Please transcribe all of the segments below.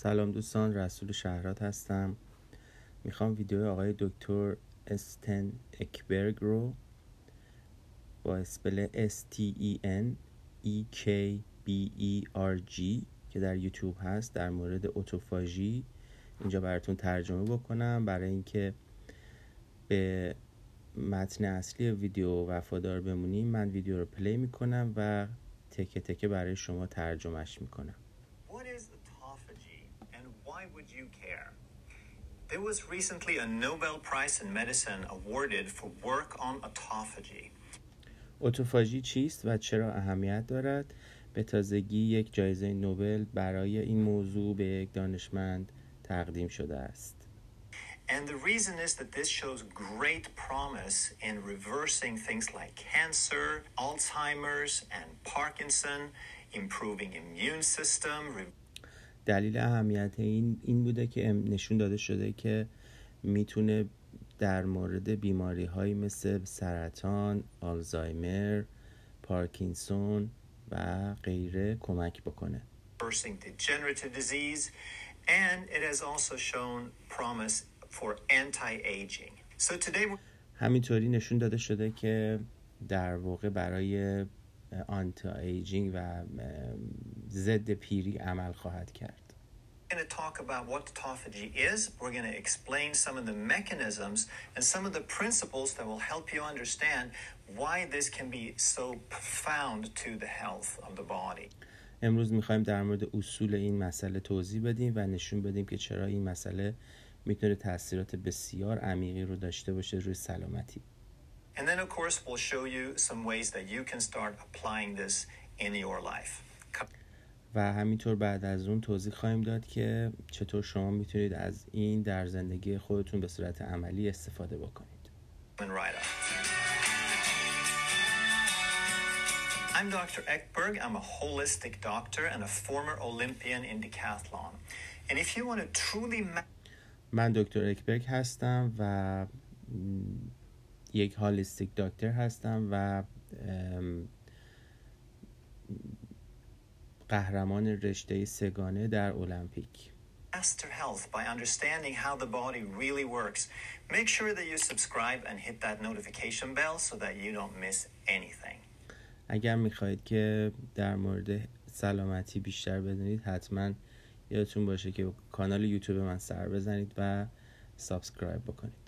سلام دوستان رسول شهرات هستم. می‌خوام ویدیو آقای دکتر استن اکبرگ رو با اسپل S T E N E K B E R G که در یوتیوب هست در مورد اوتوفاژی اینجا براتون ترجمه بکنم. برای اینکه به متن اصلی ویدیو وفادار بمونیم من ویدیو رو پلی می‌کنم و تکه تکه برای شما ترجمهش می‌کنم. There was recently a Nobel Prize in Medicine awarded for work on autophagy. اتوفاژی چیست و چرا اهمیت دارد؟ به تازگی یک جایزه نوبل برای این موضوع به یک دانشمند تقدیم شده است. And the reason is that this shows great promise in reversing things like cancer, Alzheimer's, and Parkinson, improving immune system, re- دلیل اهمیت این این بوده که نشون داده شده که می‌تونه در مورد بیماری هایی مثل سرطان، آلزایمر، پارکینسون و غیره کمک بکنه. reversing degenerative disease, and it has also shown promise for anti-aging. So today we're همینطوری نشون داده شده که در واقع برای آنتی ایجینگ و ضد پیری عمل خواهد کرد. going to talk about what autophagy is. We're going to explain some of the mechanisms and some of the principles that will help you understand why this can be so profound to the health of the body. امروز می‌خوایم در مورد اصول این مسئله توضیح بدیم و نشون بدیم که چرا این مسئله می‌تونه تاثیرات بسیار عمیقی رو داشته باشه روی سلامتی. And then, of course, we'll show you some ways that you can start applying this in your life. و همینطور بعد از اون توضیح خواهیم داد که چطور شما میتونید از این در زندگی خودتون به صورت عملی استفاده بکنید. Coming right up. I'm Dr. Ekberg. I'm a holistic doctor and a former Olympian in decathlon. And if you want to truly ma- من دکتر اکبرگ هستم و م، یک هالیستیک دکتر هستم و قهرمان رشته سگانه در المپیک master health by understanding how the body really works, make sure that you subscribe and hit that notification bell so that you don't miss anything. اگر می‌خواهید که در مورد سلامتی بیشتر بدونید حتما یادتون باشه که کانال یوتیوب من سر بزنید و سابسکرایب بکنید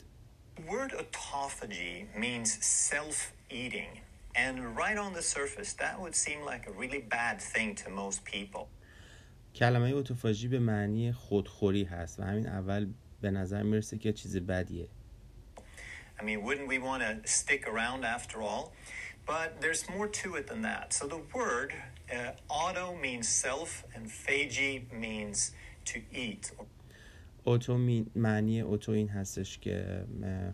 word autophagy means self-eating. And right on the surface, that would seem like a really bad thing to most people. کلمه اتوفاژی به معنی خودخوری هست و همین اول به نظر میرسه که چیز بدیه I mean, wouldn't we want to stick around after all? But there's more to it than that. So the word uh, auto means self, and phagy means to eat. اوتو معنی اوتو این هستش که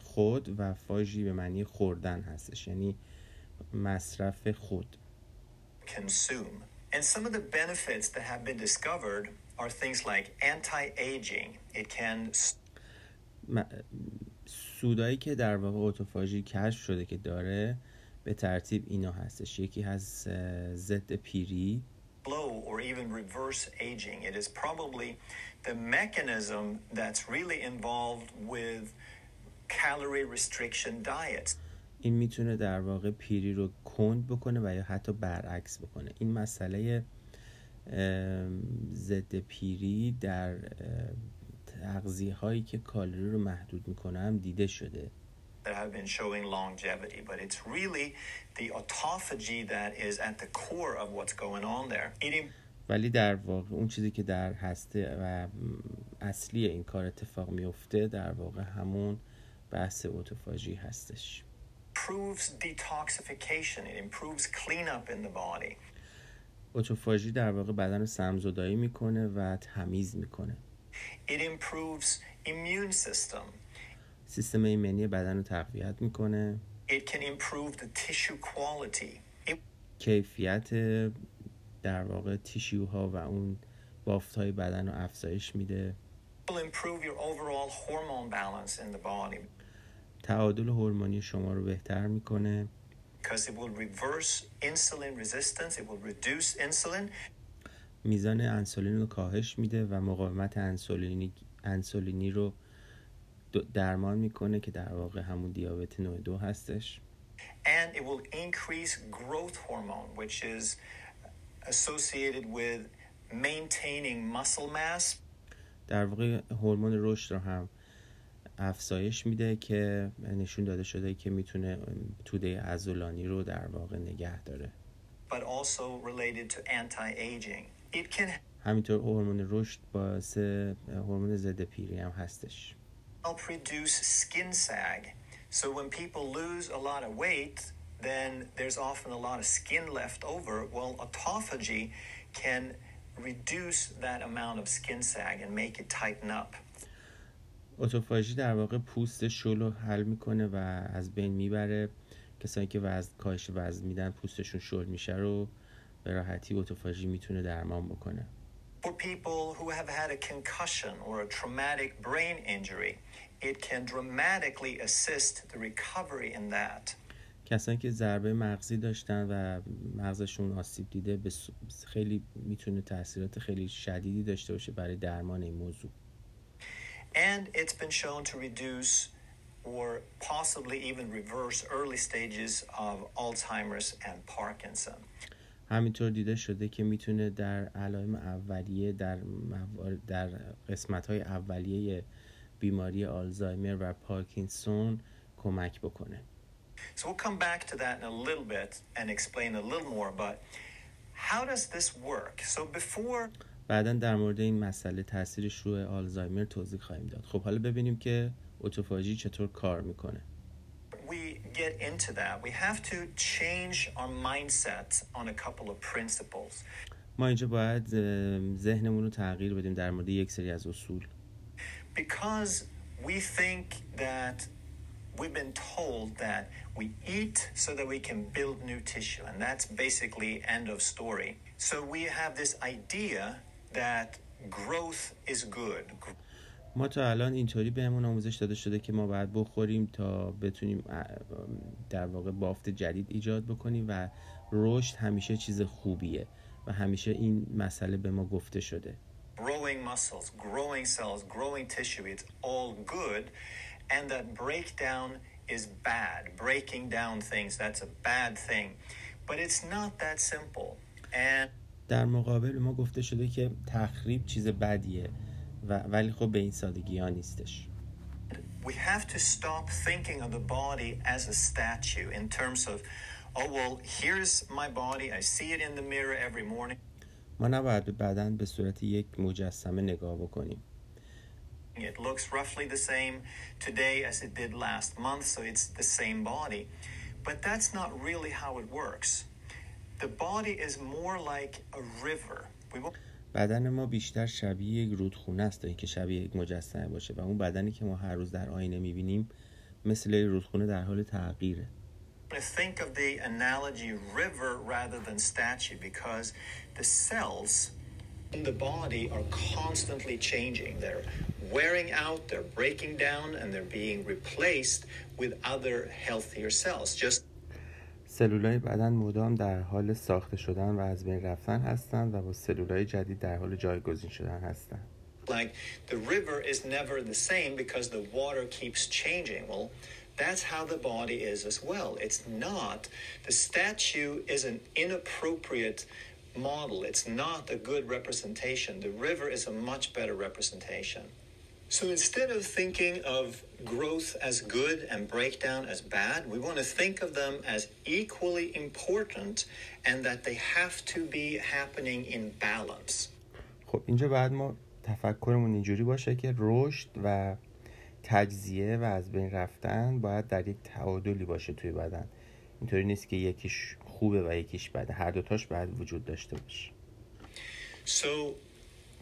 خود و فاژی به معنی خوردن هستش یعنی مصرف خود consume. And some of the benefits that have been discovered are things like anti-aging. It can سودایی که در واقع اوتوفاژی کشف شده که داره به ترتیب اینا هستش یکی هست ضد پیری slow or even reverse aging. It is probably the mechanism that's really involved with calorie restriction diets. این می‌تونه در واقع پیری رو کند بکنه و یا حتی برعکس بکنه این مسئله ضد پیری در تغذیه هایی که کالری رو محدود می‌کنه هم دیده شده that have been showing longevity, but it's really the autophagy that is at the core of what's going on there. Eating ولی در واقع اون چیزی که در هسته و اصلی این کار اتفاق میفته در واقع همون بحث اوتوفاژی هستش improves detoxification, it improves cleanup in the body. اوتوفاژی در واقع بدن رو سمزدایی می‌کنه و تمیز می‌کنه It improves immune system. سیستم ایمنی بدن رو تقویت می‌کنه. It can improve the tissue quality. It کیفیت در واقع تیشیوها و اون بافت های بدن رو افزایش میده. Will improve your overall hormone balance in the body. تعادل هورمونی شما رو بهتر می‌کنه. Because it will reverse insulin resistance, it will reduce insulin, میزان انسولین رو کاهش میده و مقاومت انسولینی, انسولینی رو درمان می‌کنه که در واقع همون دیابت نوع دو هستش. And it will increase growth hormone which is associated with maintaining muscle mass. در واقع هورمون رشد رو هم افزایش میده که نشون داده شده که می‌تونه توده عضلانی رو در واقع نگه داره. But also related to anti-aging. It can همینطور هورمون رشد باعث هورمون ضد پیری هم هستش. help reduce skin sag so when people lose a lot of weight then there's often a lot of skin left over well autophagy can reduce that amount of skin sag and make it tighten up اتوفاژی در واقع پوست شل رو حل میکنه و از بین میبره کسانی که وزن کاهش وزن میدن پوستشون شل میشه رو به راحتی اتوفاژی میتونه درمان بکنه For people who have had a concussion or a traumatic brain injury, it can dramatically assist the recovery in that. کسانی که ضربه مغزی داشتن و مغزشون آسیب دیده خیلی می‌تونه تاثیرات خیلی شدیدی داشته باشه برای درمان این موضوع. And it's been shown to reduce or possibly even reverse early stages of Alzheimer's and Parkinson. همینطور دیده شده که می‌تونه در علائم اولیه در در قسمت های اولیه بیماری آلزایمر و پارکینسون کمک بکنه. So we'll come back to that in a little bit and explain a little more but how does this work? So before بعدا در مورد این مسئله تاثیرش روی آلزایمر توضیح خواهیم داد. خب حالا ببینیم که اتوفاژی چطور کار می‌کنه. We get into that. We have to change our mindset on a couple of principles. ما اینجا باید ذهنمون رو تغییر بدیم در مورد یک سری از اصول. Because we think that we've been told that we eat so that we can build new tissue and that's basically end of story so we have this idea that growth is good. ما تا الان اینطوری بهمون آموزش داده شده که ما باید بخوریم تا بتونیم در واقع بافت جدید ایجاد بکنیم و رشد همیشه چیز خوبیه و همیشه این مسئله به ما گفته شده growing muscles, growing cells, growing tissue, it's all good and that breakdown is bad. Breaking down things, that's a bad thing. But it's not that simple. And در مقابل ما گفته شده که تخریب چیز بدیه و ولی خب به این سادگی ها نیستش we have to stop thinking of the body as a statue in terms of oh well here's my body I see it in the mirror every morning ما نباید به بدن به صورت یک مجسمه نگاه بکنیم It looks roughly the same today as it did last month, so it's the same body. But that's not really how it works. The body is more like a river. We بدن ما بیشتر شبیه یک رودخونه است تا اینکه شبیه یک مجسمه باشه و اون بدنی که ما هر روز در آینه می‌بینیم مثل رودخونه در حال تغییره think of the analogy river rather than statue because the cells in the body are constantly changing. They're wearing out, they're breaking down, and they're being replaced with other healthier cells. Just سلولای بدن مدام در حال ساخته شدن و از بین رفتن هستند و با سلولای جدید در حال جایگزین شدن هستند. Like the river is never the same because the water keeps changing. Well, that's how the body is as well. It's not. The statue is an inappropriate model. It's not a good representation. The river is a much better representation. So instead of thinking of growth as good and breakdown as bad, we want to think of them as equally important and that they have to be happening in balance. خب اینجا بعد ما تفکرمون اینجوری باشه که رشد و تجزیه و از بین رفتن باید در یک تعادلی باشه توی بدن. اینطوری نیست که یکیش خوبه و یکیش بده. هر دوتاش باید وجود داشته باشه. So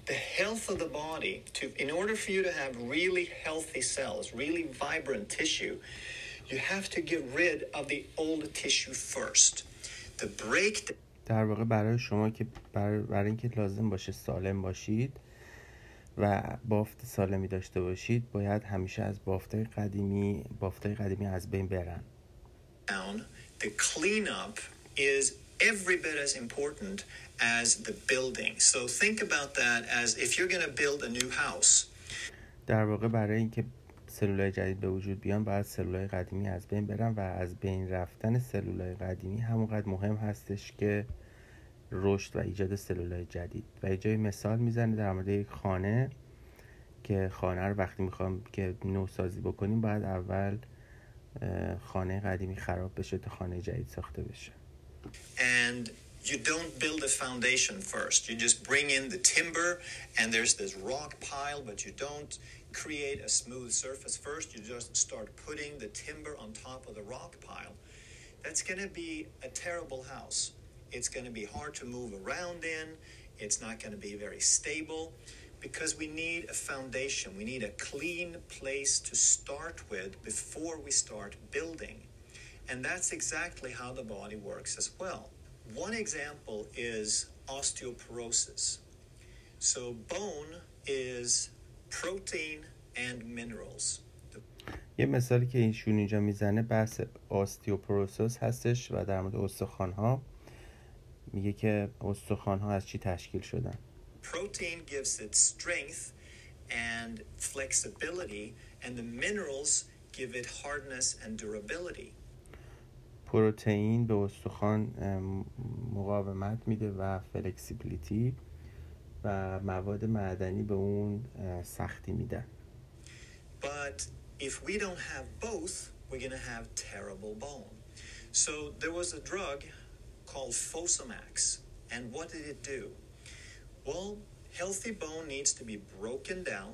the health of the body to in order for you to have really healthy cells really vibrant tissue you have to get rid of the old tissue first. The break در واقع برای شما که برای, برای اینکه لازم باشه سالم باشید و بافت سالمی داشته باشید باید همیشه از بافتای قدیمی بافتای قدیمی از بین برن the cleanup is every bit as important as the building. So think about that as if you're going to build a new house. در واقع برای اینکه سلولای جدید به وجود بیان باید سلولای قدیمی از بین برن و از بین رفتن سلولای قدیمی همونقدر مهم هستش که رشد و ایجاد سلولای جدید و یه جای مثال می‌زنه در مورد یک خانه که خانه رو وقتی می‌خوام که نوسازی بکنیم باید اول خانه قدیمی خراب بشه تا خانه جدید ساخته بشه And you don't build a foundation first. You just bring in the timber and there's this rock pile, but you don't create a smooth surface first. You just start putting the timber on top of the rock pile. That's going to be a terrible house. It's going to be hard to move around in. It's not going to be very stable because we need a foundation. We need a clean place to start with before we start building. And that's exactly how the body works as well. One example is osteoporosis. So, bone is protein and minerals. یه مثالی که ایشون اینجا میزنه بحث آستیوپروسوس هستش و در مورد استخوان ها میگه که استخوان ها از چی تشکیل شدن Protein gives it strength and flexibility, and the minerals give it hardness and durability. پروتئین به استخوان مقاومت میده و فلکسیبیلیتی و مواد معدنی به اون سختی میدن But if we don't have both, we're going to have terrible bone. So there was a drug called Fosamax. And what did it do? Well, healthy bone needs to be broken down,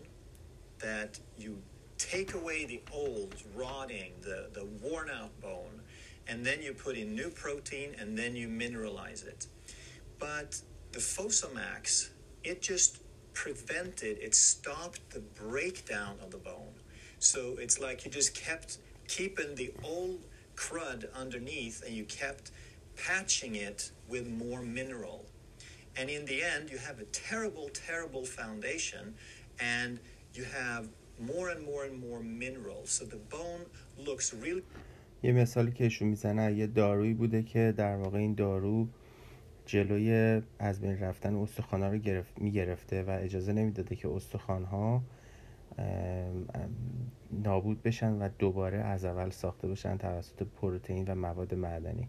that you take away the old, rotting, the, the worn out bone, and then you put in new protein and then you mineralize it. But the Fosamax, it just prevented, it stopped the breakdown of the bone. So it's like you just kept keeping the old crud underneath and you kept patching it with more mineral. And in the end, you have a terrible, terrible foundation and you have more and more and more minerals. So the bone looks really یه مثالی که ایشون می‌زنه یه دارویی بوده که در واقع این دارو جلوی از بین رفتن استخوان‌ها رو گرفت می‌گرفته و اجازه نمی‌داده که استخوان‌ها نابود بشن و دوباره از اول ساخته بشن توسط پروتئین و مواد معدنی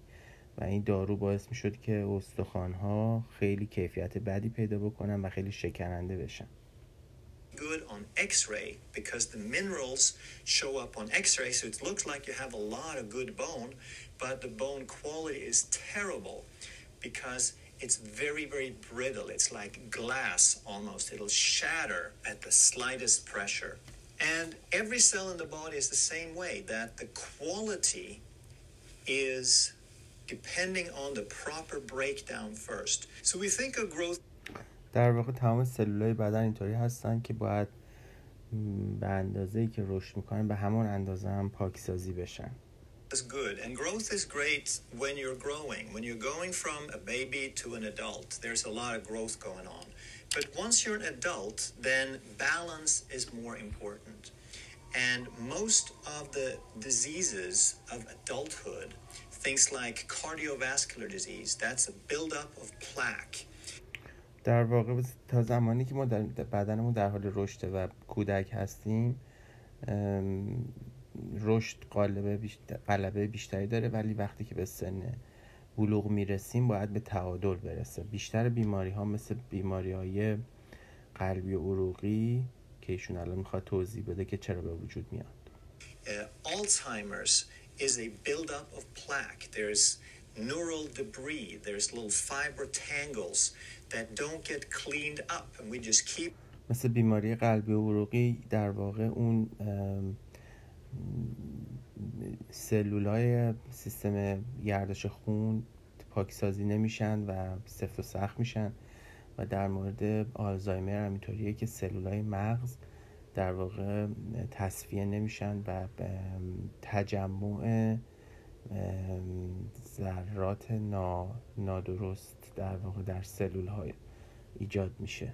و این دارو باعث می‌شد که استخوان‌ها خیلی کیفیت بدی پیدا بکنن و خیلی شکننده بشن good on x-ray because the minerals show up on x-ray so it looks like you have a lot of good bone but the bone quality is terrible because it's very very brittle it's like glass almost it'll shatter at the slightest pressure and every cell in the body is the same way that the quality is depending on the proper breakdown first so we think of growth در واقع تمام سلولای بدن اینطوری هستن که باید م، به اندازه ای که رشد میکنن به همون اندازه هم پاکسازی بشن is good and growth is great when you're growing when you're going from a baby to an adult there's a lot of growth going on but once you're an adult then balance is more important And most of the diseases of adulthood things like cardiovascular disease that's a buildup of plaque. در واقع تا زمانی که ما در بدنمون در حال رشد و کودک هستیم رشد غالبه بیشتر غلبه بیشتری داره ولی وقتی که به سن بلوغ می‌رسیم باید به تعادل برسه. بیشتر بیماری ها مثل بیماری های قلبی و عروقی که ایشون الان می‌خواد توضیح بده که چرا به وجود میاد Uh, Alzheimer's is a buildup of plaque. There's neural debris. There's little fiber tangles that don't get cleaned up, and we just keep مثل بیماری قلبی و عروقی در واقع اون ام، سلولای سیستم گردش خون پاکسازی نمیشن و سفت و سخت میشن در مورد آلزایمر هم اینطوریه که سلولای مغز در واقع تصفیه نمیشن و تجمع ذرات نا، نادرست در واقع در سلول های ایجاد میشه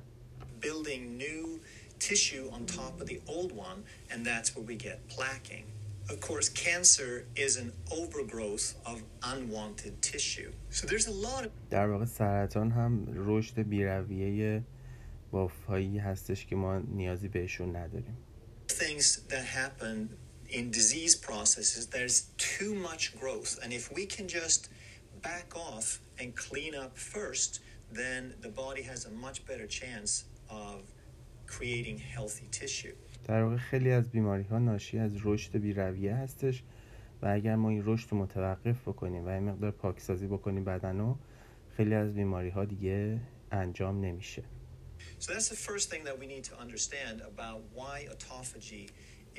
building new tissue on top of the old one, and that's where we get plaquing. Of course, cancer is an overgrowth of unwanted tissue. So there's a lot of در واقع سرطان هم رشد بیرویه بافهایی هستش که ما نیازی بهشون نداریم things that happen in disease processes. There's too much growth. And if we can just back off and clean up first, then the body has a much better chance of creating healthy tissue. در واقع خیلی از بیماری ها ناشی از رشد بیرویه هستش و اگر ما این رشد رو متوقف بکنیم و این مقدار پاکسازی بکنیم بدن رو خیلی از بیماری ها دیگه انجام نمیشه So that's the first thing that we need to understand about why autophagy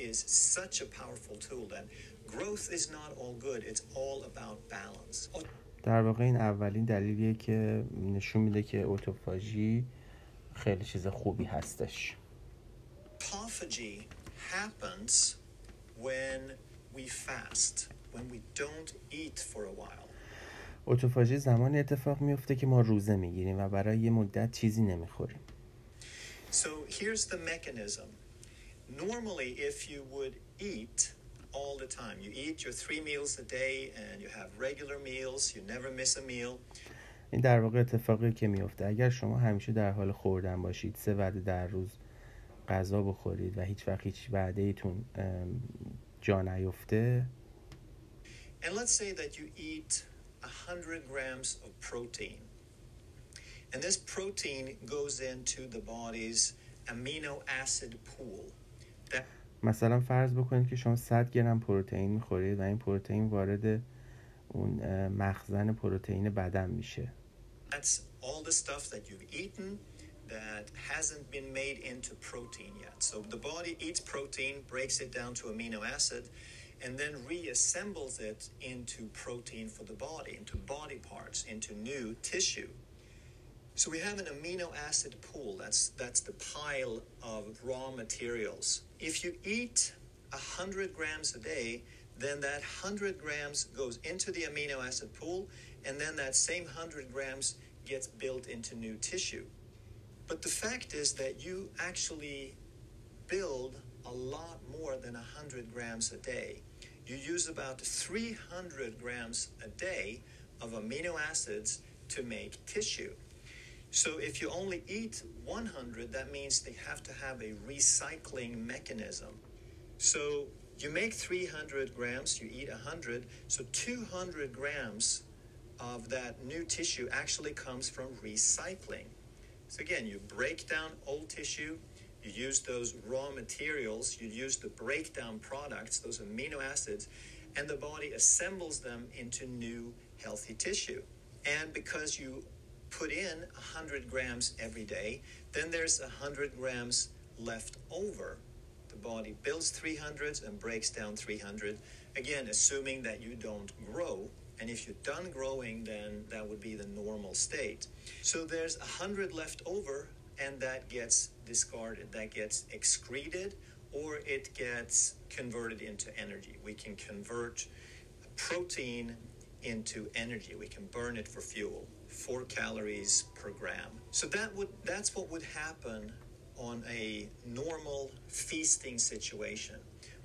is such a powerful tool. That growth is not all good, it's all about balance. در واقع این اولین دلیلیه که نشون میده که اوتوفاژی خیلی چیز خوبی هستش Autophagy happens when we fast, when we don't eat for a while. اوتوفاژی زمان اتفاق میفته که ما روزه می‌گیریم و برای یه مدت چیزی نمی‌خوریم So here's the mechanism. Normally, if you would eat all the time, you eat your three meals a day and you have regular meals, you never miss a meal. این در واقع اتفاقی که میفته اگر شما همیشه در حال خوردن باشید سه وعده در روز غذا بخورید و هیچ وقت هیچ وعده ایتون جا نیفته And let's say that you eat 100 grams of protein. And this protein goes into the body's amino acid pool. That مثلا فرض بکنید که شما 100 گرم پروتئین می‌خورید و این پروتئین وارد اون مخزن پروتئین بدن میشه That's all the stuff that you've eaten that hasn't been made into protein yet. So the body eats protein, breaks it down to amino acid, and then reassembles it into protein for the body, into body parts, into new tissue. So we have an amino acid pool. That's that's the pile of raw materials. If you eat 100 grams a day, then that 100 grams goes into the amino acid pool, and then that same 100 grams gets built into new tissue. But the fact is that you actually build a lot more than 100 grams a day. You use about 300 grams a day of amino acids to make tissue. So if you only eat 100, that means they have to have a recycling mechanism. So you make 300 grams, you eat 100, so 200 grams of that new tissue actually comes from recycling. So again, you break down old tissue, you use those raw materials, you use the breakdown products, those amino acids, and the body assembles them into new healthy tissue. And because you put in 100 grams every day, then there's 100 grams left over. The body builds 300s and breaks down 300, again, assuming that you don't grow. And if you're done growing, then that would be the normal state. So there's 100 left over, and that gets discarded, that gets excreted, or it gets converted into energy. We can convert protein into energy. We can burn it for fuel, four calories per gram. So that would that's what would happen on a normal feasting situation,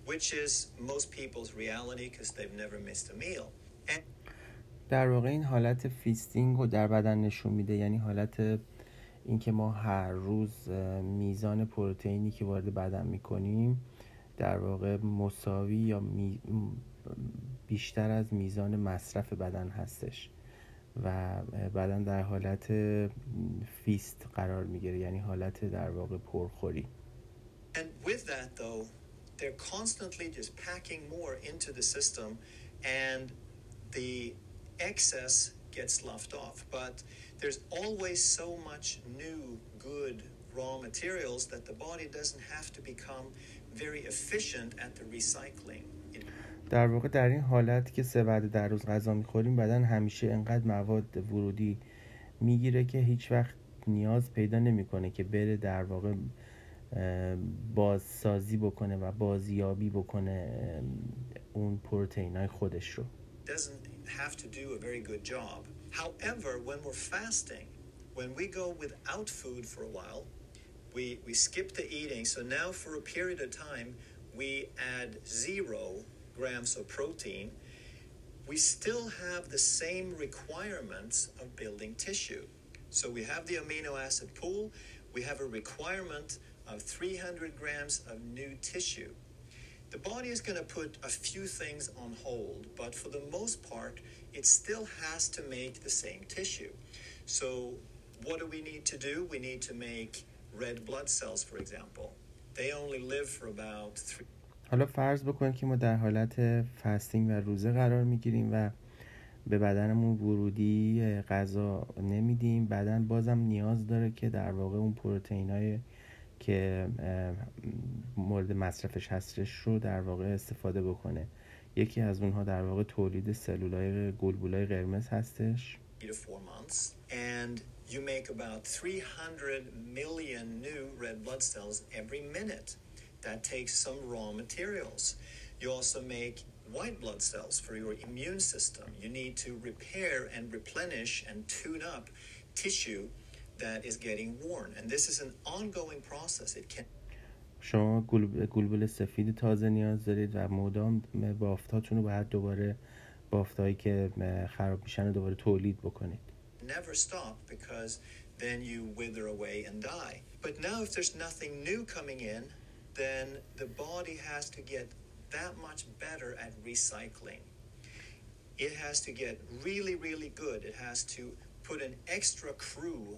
which is most people's reality because they've never missed a meal. And در واقع این حالت feasting رو در بدن نشون میده. یعنی حالت اینکه ما هر روز میزان پروتئینی که وارد بدن می‌کنیم در واقع مساوی یا می- بیشتر از میزان مصرف بدن هستش و بدن در حالت feast قرار می‌گیره. یعنی حالت در واقع پرخوری. And excess gets left off. But there's always so much new, good raw materials that the body doesn't have to become very efficient at the recycling. در واقع در این حالت که سه وعده در روز غذا می‌خوریم بدن همیشه انقدر مواد ورودی می‌گیره که هیچ وقت نیاز پیدا نمی‌کنه که بره در واقع بازسازی بکنه و بازیابی بکنه اون پروتئین های خودش رو have to do a very good job. However, when we're fasting, when we go without food for a while, we, we skip the eating. So now, for a period of time, we add zero grams of protein, we still have the same requirements of building tissue. So we have the amino acid pool, we have a requirement of 300 grams of new tissue. The body is going to put a few things on hold, but for the most part, it still has to make the same tissue. So, what do we need to do? We need to make red blood cells, for example. They only live for about three. حالا فرض بکنید که ما در حالت فستینگ و روزه قرار میگیریم و به بدنمون ورودی غذا نمیدیم بدن بازم نیاز داره که در واقع اون پروتئین های که مورد مصرفش هستش رو در واقع استفاده بکنه یکی از اونها در واقع تولید سلولای گلبولای قرمز هستش and you make about 300 million new red blood cells every minute that takes some raw materials you also make white blood cells for your immune system you need to repair and replenish and tune up tissue that is getting worn and this is an ongoing process it can شما گلبول سفید تازه نیاز دارید و مدام بافتاتون رو باید دوباره بافتایی که خراب میشن رو دوباره تولید بکنید never stop because then you wither away and die but now if there's nothing new coming in then the body has to get that much better at recycling it has to get really really good it has to put an extra crew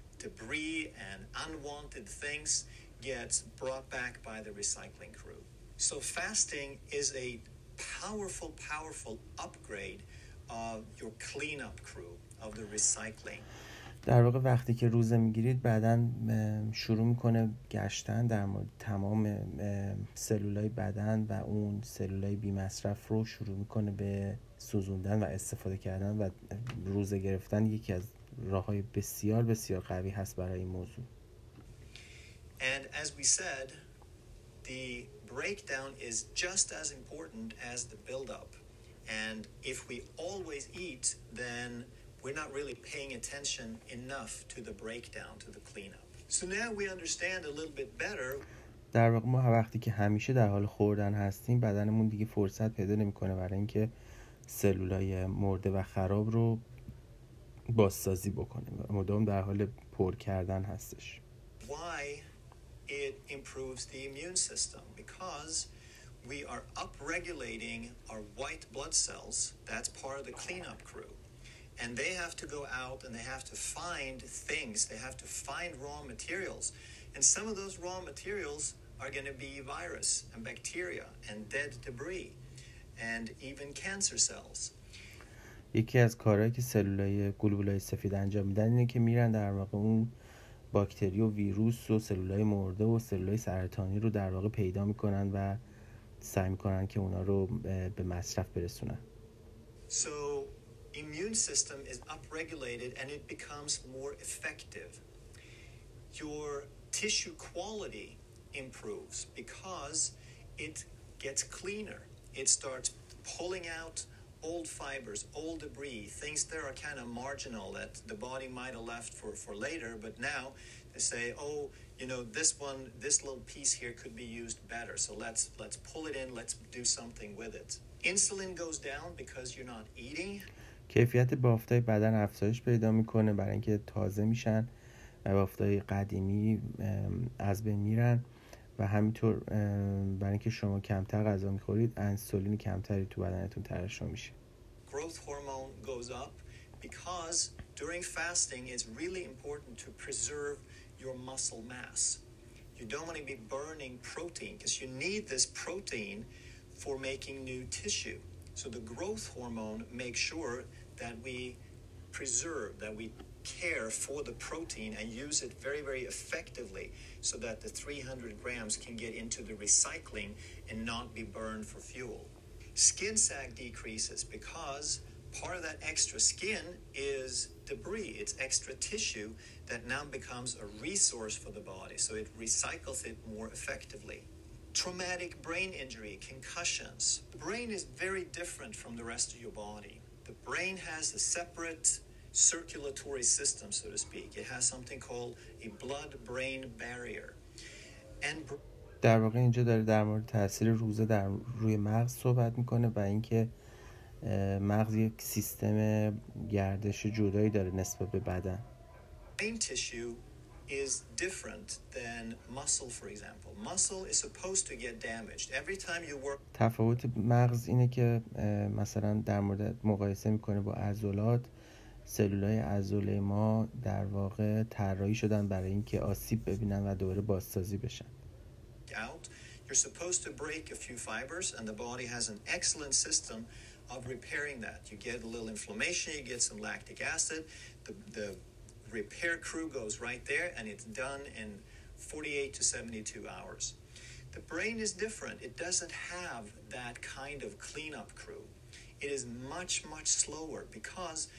debris and unwanted things gets brought back by the recycling crew. So fasting is a powerful, powerful upgrade of your cleanup crew of the recycling. در واقع وقتی که روزه می‌گیرید بعدا شروع می‌کنه گشتن در مورد تمام سلولای بدن و اون سلولای بی مصرف رو شروع می‌کنه به سوزوندن و استفاده کردن و روزه گرفتن یکی از راه های بسیار بسیار قوی هست برای این موضوع And as we said, the breakdown is just as important as the build-up. And if we always eat, then we're not really paying attention enough to the breakdown, to the cleanup. So now we understand a little bit better. در واقع ما وقتی که همیشه در حال خوردن هستیم بدنمون دیگه فرصت پیدا نمی‌کنه برای اینکه سلولای مرده و خراب رو بازسازی بکنه مدام در حال پر کردن هستش why it improves the immune system because we are upregulating our white blood cells that's part of the cleanup crew and they have to go out and they have to find things they have to find raw materials and some of those raw materials are going to be virus and bacteria and dead debris and even cancer cells یکی از کارهایی که سلولای گلبولای سفید انجام میدن اینه که میرن در واقع اون باکتری و ویروس و سلولای مرده و سلولای سرطانی رو در واقع پیدا می‌کنن و سعی می‌کنن که اونا رو به مصرف برسونن So immune system is upregulated and it becomes more effective. Your tissue quality improves because it gets cleaner. It starts pulling out old fibers, old debris, things that are kind of marginal that the body might have left for, for later, but now they say, oh, you know, this one, this little piece here could be used better. So let's let's pull it in, let's do something with it. Insulin goes down because you're not eating. کیفیت بافتای بدن افزایش پیدا میکنه برای اینکه تازه میشن و بافتای قدیمی از بین میرن و همینطور برای اینکه شما کمتر غذا میخورید انسولین کمتری تو بدنتون ترشح میشه growth hormone goes up because during fasting it's really important to preserve your muscle mass. You don't want to be burning protein because you need this protein for making new tissue. So the growth hormone makes sure that we preserve, that we care for the protein and use it very, very effectively so that the 300 grams can get into the recycling and not be burned for fuel. Skin sag decreases because part of that extra skin is debris. It's extra tissue that now becomes a resource for the body, so it recycles it more effectively. Traumatic brain injury, concussions. The brain is very different from the rest of your body. The brain has a separate circulatory system, so to speak. It has something called a blood brain barrier. And در واقع اینجا داره در مورد تاثیر روزه در روی مغز صحبت می‌کنه و اینکه مغز یک سیستم گردش جدایی داره نسبت به بدن brain tissue is different than muscle, for example. Muscle is supposed to get damaged. Every time you work تفاوت مغز اینه که مثلا در مورد مقایسه می‌کنه با عضلات سلولای عضله ما در واقع طراحی شدن برای اینکه آسیب ببینن و دوباره بازسازی بشن you're supposed to break a few fibers, and the body has an excellent system of repairing that. You get a little inflammation, you get some lactic acid, the, the repair crew goes right there, and it's done in 48 to 72 hours. The brain is different. It doesn't have that kind of cleanup crew. It is much, much slower because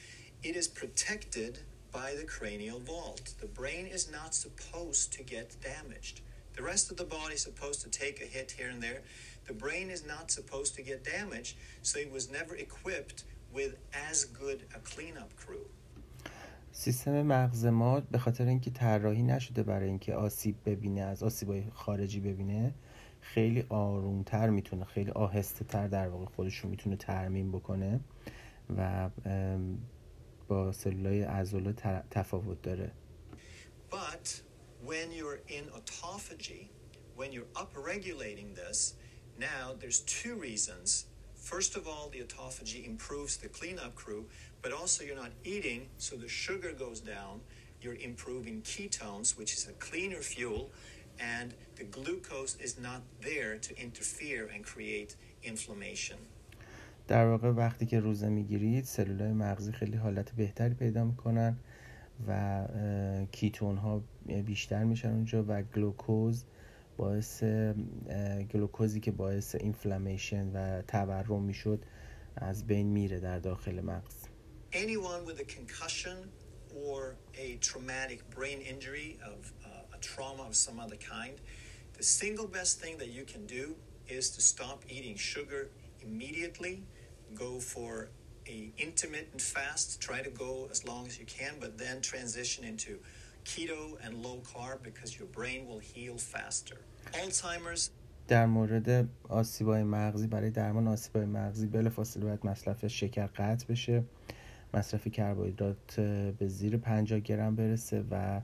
it is protected by the cranial vault. The brain is not supposed to get damaged. The rest of the body is supposed to take a hit here and there. The brain is not supposed to get damaged, so it was never equipped with as good a cleanup crew. سیستم مغز ما به خاطر اینکه طراحی نشده برای اینکه آسیب ببینه از آسیبای خارجی ببینه خیلی آرومتر میتونه خیلی آهسته تر در واقع خودش رو میتونه ترمیم بکنه و با سلولای عضله تفاوت داره But when you're in autophagy, when you're upregulating this, now there's two reasons. First of all, the autophagy improves the cleanup crew, but also you're not eating, so the sugar goes down. You're improving ketones, which is a cleaner fuel, and the glucose is not there to interfere and create inflammation. در واقع وقتی که روزه می‌گیرید سلولای مغزی خیلی حالت بهتری پیدا می‌کنن و کیتون ها بیشتر میشن اونجا و گلوکوز باعث گلوکوزی که باعث اینفلامیشن و تورم می‌شد از بین میره در داخل مغز. Anyone with a concussion or a traumatic brain injury of uh, a trauma of some other kind, the single best thing that you can do is to stop eating sugar immediately. Go for a intermittent fast. Try to go as long as you can, but then transition into keto and low carb because your brain will heal faster. Alzheimer's در مورد آسیبای مغزی برای درمان آسیبای مغزی بلافاصله باید مصرف شکر قطع بشه مصرف کربوهیدرات به زیر 50 گرم برسه و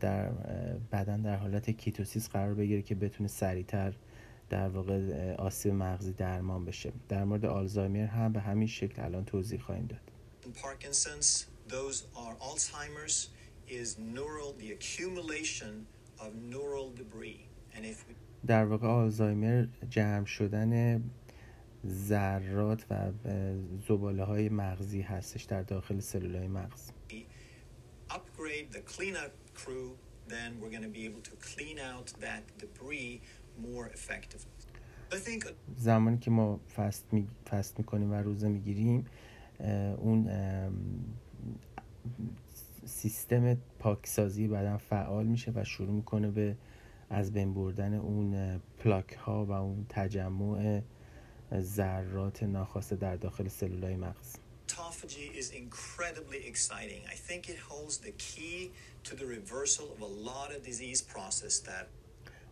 در بدن در حالت کیتوسیس قرار بگیره که بتونه سریعتر در واقع آسیب مغزی درمان بشه. در مورد آلزایمر هم به همین شکل الان توضیح خواهیم داد. در واقع آلزایمر جمع شدن ذرات و زباله های مغزی هستش در داخل سلول های مغز Upgrade the cleanup crew, then we're going to be able to clean out that debris more effectively. I think زمانی که ما فست, می... فست می‌کنیم و روزه می‌گیریم اون سیستم پاکسازی بدن فعال میشه و شروع می‌کنه به از بین بردن اون پلاک ها و اون تجمع ذرات ناخواسته در داخل سلولای مغز autophagy is incredibly exciting. I think it holds the key to the reversal of a lot of disease process that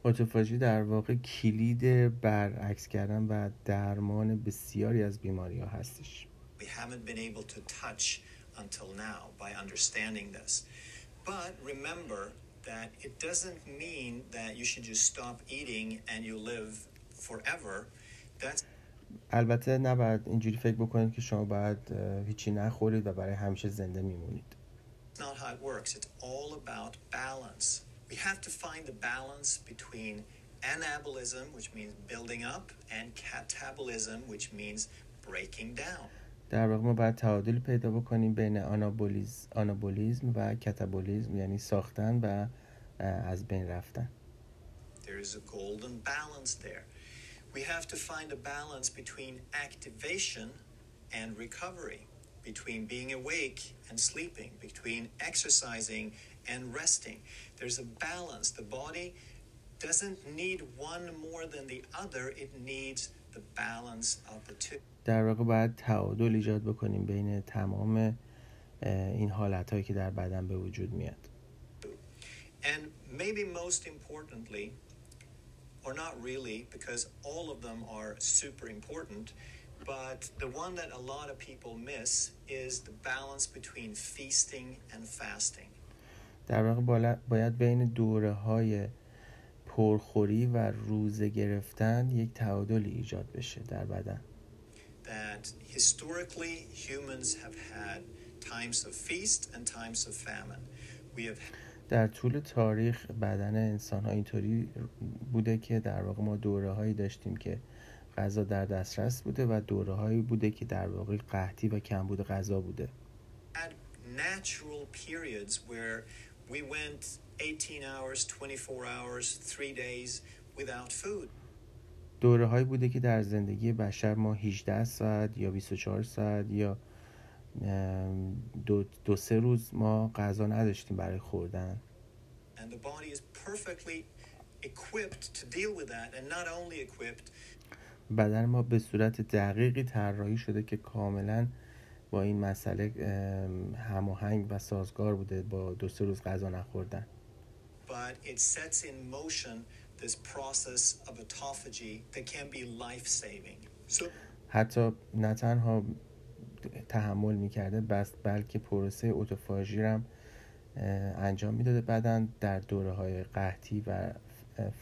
اتوفاژی در واقع کلید برعکس کردن و درمان بسیاری از بیماری ها هستش we haven't been able to touch until now by understanding this. But remember that it doesn't mean that you should just stop eating and you live forever. That's البته نباید اینجوری فکر بکنید که شما باید هیچی نخورید و برای همیشه زنده میمونید not how it works. It's all about balance. We have to find the balance between anabolism, which means building up, and catabolism, which means breaking down. در واقع ما باید تعادل پیدا بکنیم بین آنابولیز، آنابولیزم و کتابولیزم یعنی ساختن و از بین رفتن There is a golden balance there. we have to find a balance between activation and recovery, between being awake and sleeping, between exercising and resting. There's a balance. The body doesn't need one more than the other, it needs the balance of the two. در واقع باید تعادل ایجاد بکنیم بین تمام این حالت هایی که در بدن به وجود میاد And maybe most importantly, or not really, because all of them are super important, but the one that a lot of people miss is the balance between feasting and fasting. در واقع باید بین دوره های پرخوری و روزه گرفتن یک تعادلی ایجاد بشه در بدن. That historically humans have had times of feast and times of famine. We have در طول تاریخ بدن انسان ها اینطوری بوده که در واقع ما دوره هایی داشتیم که غذا در دسترس بوده و دوره هایی بوده که در واقع قحطی و کمبود غذا بوده natural periods where we went 18 hours, 24 hours, 3 days without food. دوره هایی بوده که در زندگی بشر ما 18 ساعت یا 24 ساعت یا دو, دو سه روز ما غذا نداشتیم برای خوردن And the body is perfectly equipped to deal with that and not only equipped بدن ما به صورت دقیقی طراحی شده که کاملا با این مسئله هماهنگ و سازگار بوده با دو سه روز غذا نخوردن. But it sets in motion this process of autophagy that can be life saving so حتی نه تنها تحمل می‌کرده بس بلکه پروسه اوتوفاژی هم انجام می‌داده بدن در دوره های قحطی و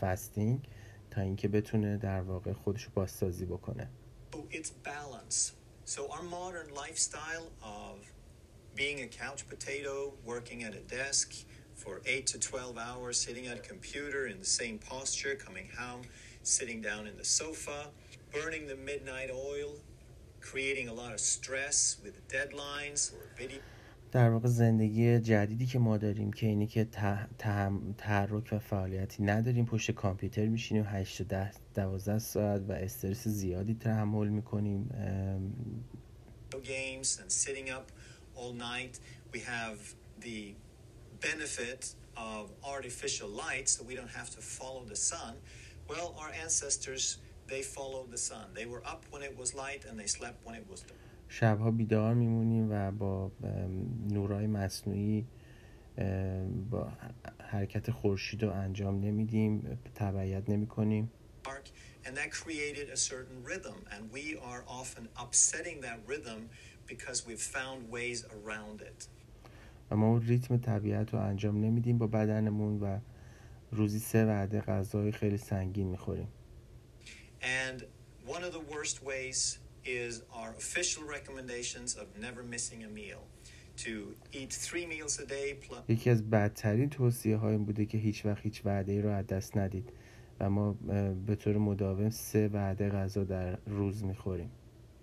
فستینگ تا اینکه بتونه در واقع خودشو بازسازی بکنه. It's balance. So our modern lifestyle of being a couch potato, working at a desk for 8 to 12 hours, sitting at a computer in the same posture, coming home, sitting down in the sofa, burning the midnight oil, creating a lot of stress with deadlines or video. در واقع زندگی جدیدی که ما داریم که اینی که تحرک و فعالیتی نداریم پشت کامپیوتر میشینیم 8 تا 10 12 ساعت و استرس زیادی تحمل می‌کنیم games and sitting up all night we have the benefit of artificial light so we don't have to follow the sun well our ancestors they followed the sun they were up when it was light and they slept when it was dark شبها بیدار میمونیم و با نورای مصنوعی با حرکت خورشید رو انجام نمیدیم تبعیت نمی کنیم And that created a certain rhythm, and we are often upsetting that rhythm because we've found ways around it. و ما اون ریتم طبیعت رو انجام نمیدیم با بدنمون و روزی سه وعده غذای خیلی سنگین می‌خوریم. And one of the worst ways is our official recommendations of never missing a meal. To eat three meals a day plus یکی از بدترین توصیه های بوده که هیچ وقت هیچ وعده ای رو از دست ندید و ما به طور مداوم سه وعده غذا در روز می‌خوریم.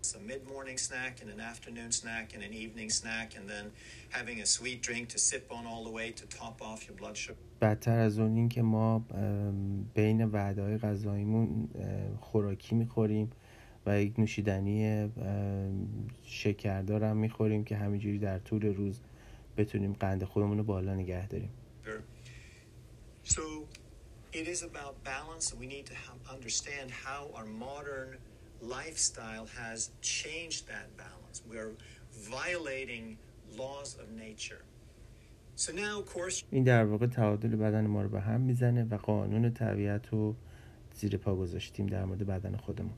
a mid-morning snack and an afternoon snack and an evening snack and then having a sweet drink to sip on all the way to top off your blood sugar. بدتر از اون این که ما بین وعده های غذاییمون خوراکی می‌خوریم و یک نوشیدنی شکردار هم می‌خوریم که همینجوری در طول روز بتونیم قند خودمون رو بالا نگه داریم So it is about balance and we need to understand how our modern lifestyle has changed that balance. We are violating laws of nature. So now of course این در واقع تعادل بدن ما رو به هم می‌زنه و قانون طبیعت رو زیر پا گذاشتیم در مورد بدن خودمون.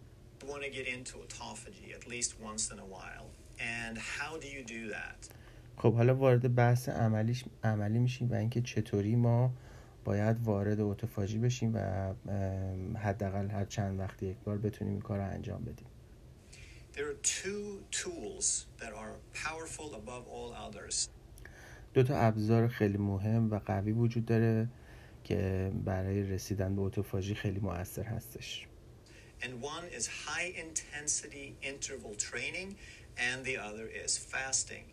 Want to get into autophagy at least once in a while. And how do you do that? خب حالا وارد بحث عملیش عملی میشیم و اینکه چطوری ما باید وارد اتوفاژی بشیم و حداقل هر چند وقت یک بار بتونیم این کار رو انجام بدیم. There are two tools that are powerful above all others. دو تا ابزار خیلی مهم و قوی وجود داره که برای رسیدن به اتوفاژی خیلی مؤثر هستش. And one is high intensity interval training and the other is fasting.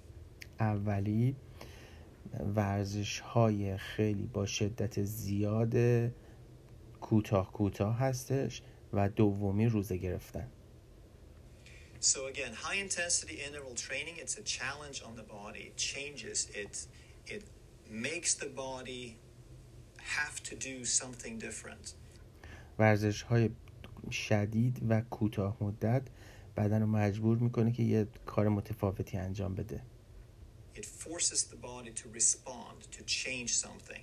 اولی ورزش های خیلی با شدت زیاد کوتاه کوتاه هستش و دومی روزه گرفتن So again, high intensity interval training, it's a challenge on the body. It changes it it makes the body have to do something different. ورزش های شدید و کوتاه مدت بدن رو مجبور می‌کنه که یه کار متفاوتی انجام بده It forces the body to respond, to change something.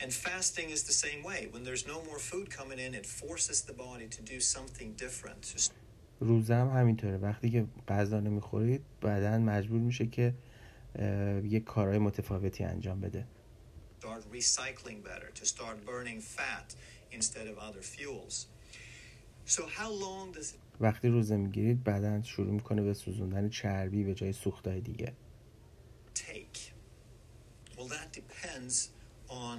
And fasting is the same way. When there's no more food coming in, it forces the body to do something different. روزه هم همینطوره وقتی که غذا نمی‌خورید بدن مجبور میشه که یه کارهای متفاوتی انجام بده start recycling better, to start burning fat instead of other fuels. So how long does it وقتی روزه می‌گیرید بدن شروع می‌کنه به سوزوندن چربی به جای سوختهای دیگه take? Well, that depends on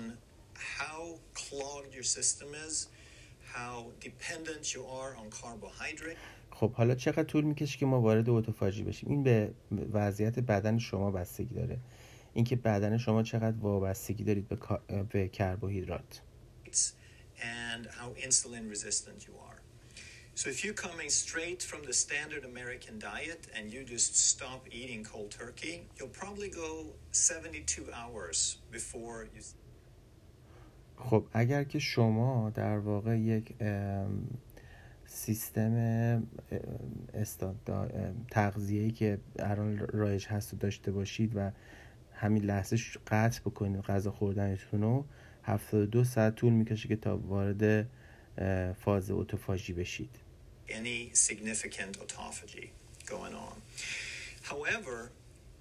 how clogged your system is, how dependent you are on carbohydrate. خب حالا چقدر طول می‌کشه که ما وارد اتوفاژی بشیم این به وضعیت بدن شما بستگی داره اینکه بدن شما چقدر وابستگی دارید به, به کربوهیدرات and how insulin resistant you are. So if you're coming straight from the standard American diet and you just stop eating cold turkey, you'll probably go 72 hours before you خب اگر که شما در واقع یک سیستم تغذیه‌ای که الان رایج هست رو داشته باشید و همین لحظه قطع بکنید غذا خوردنتون رو 72 ساعت طول می‌کشه که تا وارد فاز اتوفاژی بشید. Any significant autophagy going on. However,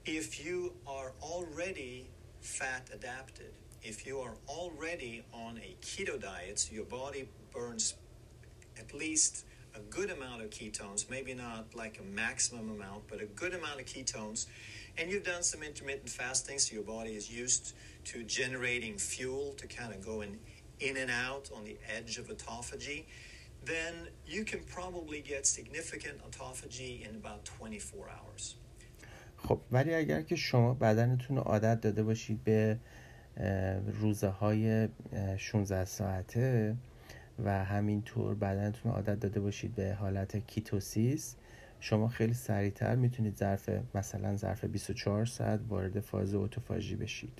if you are already fat adapted, if you are already on a keto diet, your body burns at least a good amount of ketones, maybe not like a maximum amount, but a good amount of ketones, and you've done some intermittent fasting, so your body is used to generating fuel to kind of go in, in and out on the edge of autophagy, then you can probably get significant autophagy in about 24 hours. خب ولی اگر که شما بدنتون رو عادت داده باشید به روزه های اه، 16 ساعته و همینطور بدنتون عادت داده باشید به حالت کیتوسیس شما خیلی سریعتر می‌تونید ظرف مثلا ظرف 24 ساعت وارد فاز اتوفاژی بشید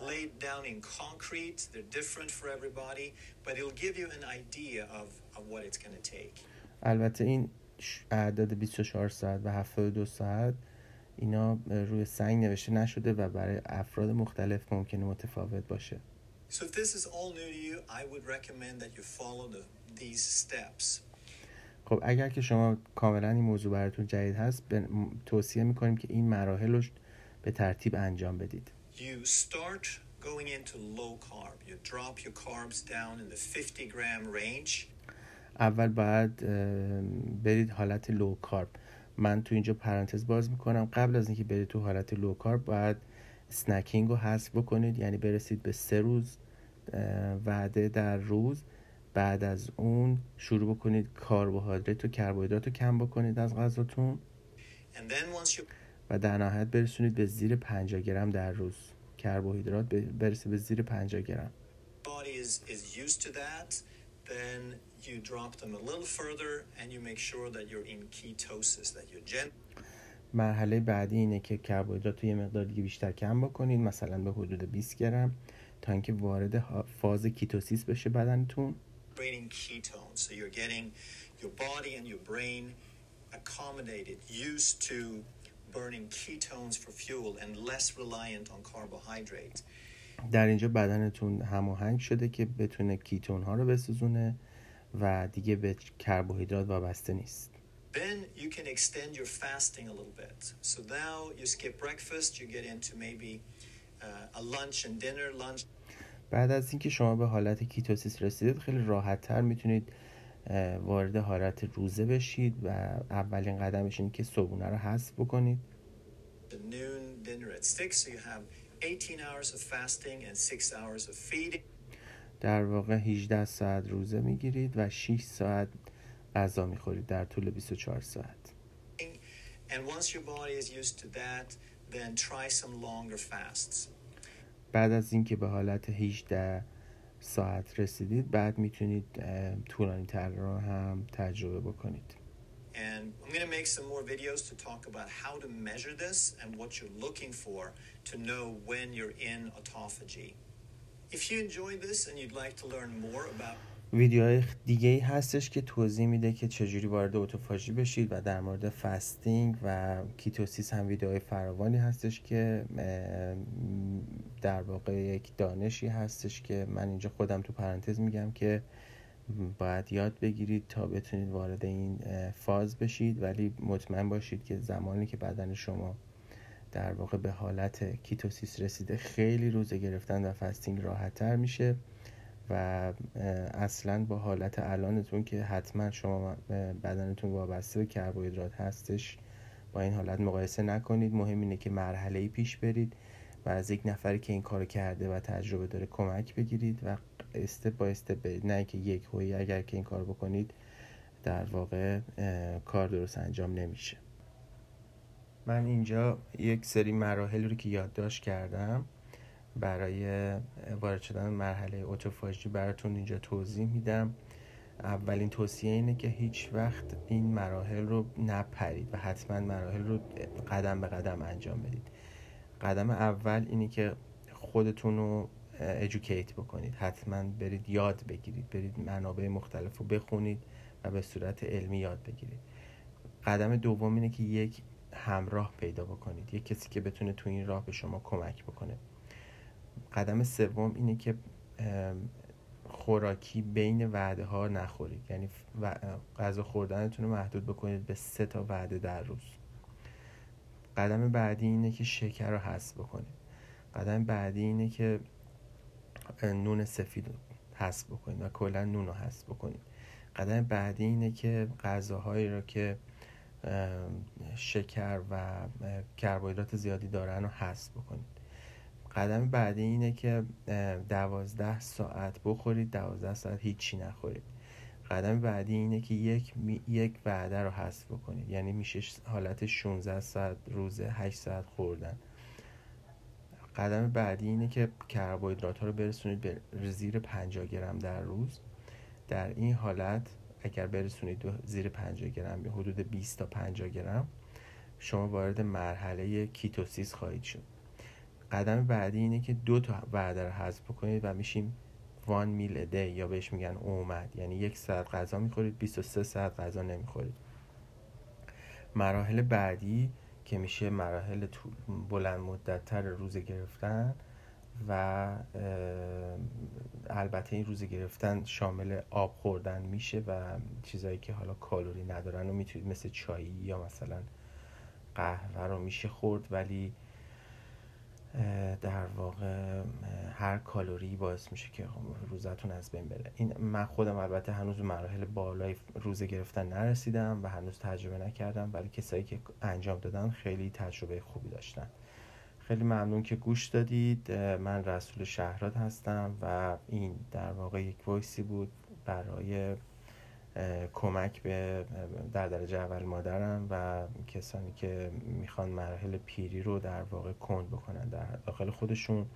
Laid down in concrete, they're different for everybody, but it'll give you an idea of, of what it's going to take. البته این اعداد 24 ساعت و 72 ساعت اینا روی سنگ نوشته نشده و برای افراد مختلف ممکنه متفاوت باشه So if this is all new to you, I would recommend that you follow the, these steps. خب اگر که شما کاملا این موضوع براتون جدید هست توصیه می‌کنیم که این مراحل رو به ترتیب انجام بدید You start going into low carb. You drop your carbs down in the 50 gram range. اول باید برید حالت low carb من تو اینجا پرانتز باز می‌کنم. قبل از اینکه برید تو حالت low carb باید snacking رو حذف بکنید. یعنی برسید به سه روز وعده در روز. بعد از اون شروع بکنید کربوهیدرات و کربوهیدرات رو کم بکنید از غذاتون. And then once you و در نهایت برسونید به زیر 50 گرم در روز. کربوهیدرات برسه به زیر 50 گرم. مرحله بعدی اینه که کربوهیدرات رو یه مقدار دیگه بیشتر کم بکنید مثلا به حدود 20 گرم تا اینکه وارد فاز کیتوسیس بشه بدنتون. Burning ketones for fuel and less reliant on carbohydrate. در اینجا بدنتون هماهنگ شده که بتونه کیتون ها رو بسوزونه و دیگه به کربوهیدرات وابسته نیست Then you can extend your fasting a little bit. So now you skip breakfast, you get into maybe uh, a lunch and dinner, lunch بعد از اینکه شما به حالت کیتوسیس رسیدید خیلی راحت تر می‌تونید وارد حالت روزه بشید و اولین قدمش اینه که صبحونه رو حذف بکنید. The noon dinner at 6 so you have 18 hours of fasting and 6 hours of feeding. در واقع 18 ساعت روزه می‌گیرید و 6 ساعت غذا می‌خورید در طول 24 ساعت. And once your body is used to that then try some longer fasts. بعد از اینکه به حالت 18 ساعت رسیدید بعد میتونید طولانی تر رو هم تجربه بکنید And I'm going to make some more videos to talk about how to measure this and what you're looking for to know when you're in autophagy. If you enjoyed this and you'd like to learn more about ویدیوهای دیگه ای هستش که توضیح میده که چجوری وارد اتوفاژی بشید و در مورد fasting و ketosis هم ویدیوهای فراوانی هستش که در واقع یک دانشی هستش که من اینجا خودم تو پرانتز میگم که باید یاد بگیرید تا بتونید وارد این فاز بشید. ولی مطمئن باشید که زمانی که بدن شما در واقع به حالت ketosis رسیده خیلی روزه گرفتن و fasting راحت تر میشه. و اصلا با حالت الانتون که حتما شما بدنتون وابسته به کربوهیدرات هستش با این حالت مقایسه نکنید. مهم اینه که مرحله ای پیش برید و از یک نفری که این کار کرده و تجربه داره کمک بگیرید و استپ با استپ نه که یک هوی اگر که این کار بکنید در واقع کار درست انجام نمیشه. من اینجا یک سری مراحل رو که یادداشت کردم. برای وارد شدن مرحله اوتوفاژی براتون اینجا توضیح میدم. اولین توصیه اینه که هیچ وقت این مراحل رو نپرید و حتما مراحل رو قدم به قدم انجام بدید. قدم اول اینه که خودتون رو ادوکیت بکنید. حتما برید یاد بگیرید برید منابع مختلف رو بخونید و به صورت علمی یاد بگیرید. قدم دوم اینه که یک همراه پیدا بکنید. یک کسی که بتونه تو این راه به شما کمک بکنه. قدم سوم اینه که خوراکی بین وعده ها نخورید. یعنی غذا خوردنتون رو محدود بکنید به سه تا وعده در روز. قدم بعدی اینه که شکر رو حذف بکنید. قدم بعدی اینه که نون سفید رو حذف بکنید و کلا نون رو حذف بکنید. قدم بعدی اینه که غذاهایی رو که شکر و کربوهیدرات زیادی دارن رو حذف بکنید. قدم بعدی اینه که دوازده ساعت بخورید دوازده ساعت هیچی نخورید. قدم بعدی اینه که یک, یک وعده رو حذف بکنید. یعنی میشه حالت 16 ساعت روزه 8 ساعت خوردن. قدم بعدی اینه که کربوهیدرات ها رو برسونید به زیر 50 گرم در روز. در این حالت اگر برسونید زیر 50 گرم به حدود 20 تا 50 گرم شما وارد مرحله کیتوسیس خواهید شد. قدم بعدی اینه که دو تا وعده رو حذف بکنید و میشیم وان میل دی یا بهش میگن اومد. یعنی یک ساعت غذا می‌خورید 23 ساعت غذا نمی‌خورید. مراحل بعدی که میشه مراحل بلند مدت تر روزه گرفتن و البته این روزه گرفتن شامل آب خوردن میشه و چیزایی که حالا کالری ندارن و می‌تونید مثل چایی یا مثلا قهوه رو میشه خورد. ولی در واقع هر کالری باعث میشه که روزتون از بین بره. این من خودم البته هنوز مراحل بالای روزه گرفتن نرسیدم و هنوز تجربه نکردم ولی کسایی که انجام دادن خیلی تجربه خوبی داشتن. خیلی ممنون که گوش دادید. من رسول شهرات هستم و این در واقع یک وایسی بود برای کمک به در درجه اول مادرم و کسانی که می‌خوان مراحل پیری رو در واقع کند بکنن در داخل خودشون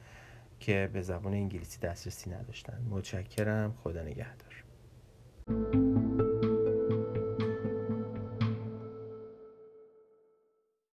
که به زبان انگلیسی دسترسی نداشتن. متشکرم. خدا نگهدار.